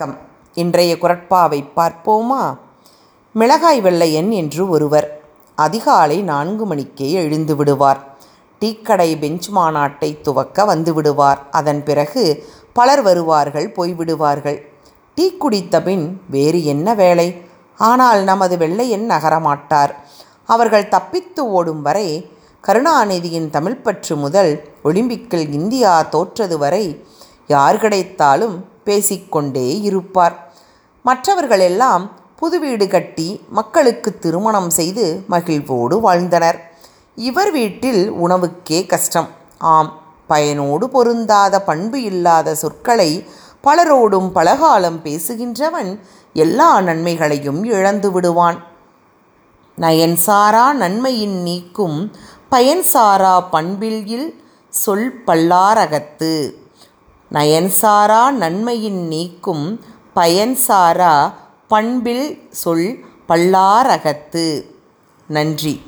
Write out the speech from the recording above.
வணக்கம். இன்றைய குரட்பாவை பார்ப்போமா? மிளகாய் வெள்ளையன் என்று ஒருவர். அதிகாலை நான்கு மணிக்கே எழுந்து விடுவார். டீக்கடை பெஞ்ச் மாநாட்டை துவக்க வந்து விடுவார். அதன் பிறகு பலர் வருவார்கள் போய்விடுவார்கள் டீ குடித்த பின் வேறு என்ன வேலை ஆனால் நமது வெள்ளையன் நகரமாட்டார். அவர்கள் தப்பித்து ஓடும் வரை கருணாநிதியின் தமிழ்ப்பற்று முதல் ஒலிம்பிக்கில் இந்தியா தோற்றது வரை யார் கிடைத்தாலும் பேசிக்கொண்டே இருப்பார். மற்றவர்கள் எல்லாம் புது வீடு கட்டி மக்களுக்கு திருமணம் செய்து மகிழ்வோடு வாழ்ந்தனர். இவர் வீட்டில் உணவுக்கே கஷ்டம். ஆம் பயனோடு பொருந்தாத பண்பு இல்லாத சொற்களை பலரோடும் பலகாலம் பேசுகின்றவன் எல்லா நன்மைகளையும் இழந்து விடுவான். நயன்சாரா நன்மையின் நீக்கும் பயன்சாரா பண்பில் சொல் பல்லாரகத்து. நயன்சாரா நன்மையின் நீக்கும் பயன்சாரா பண்பில் சொல் பல்லாரகத்து. நன்றி.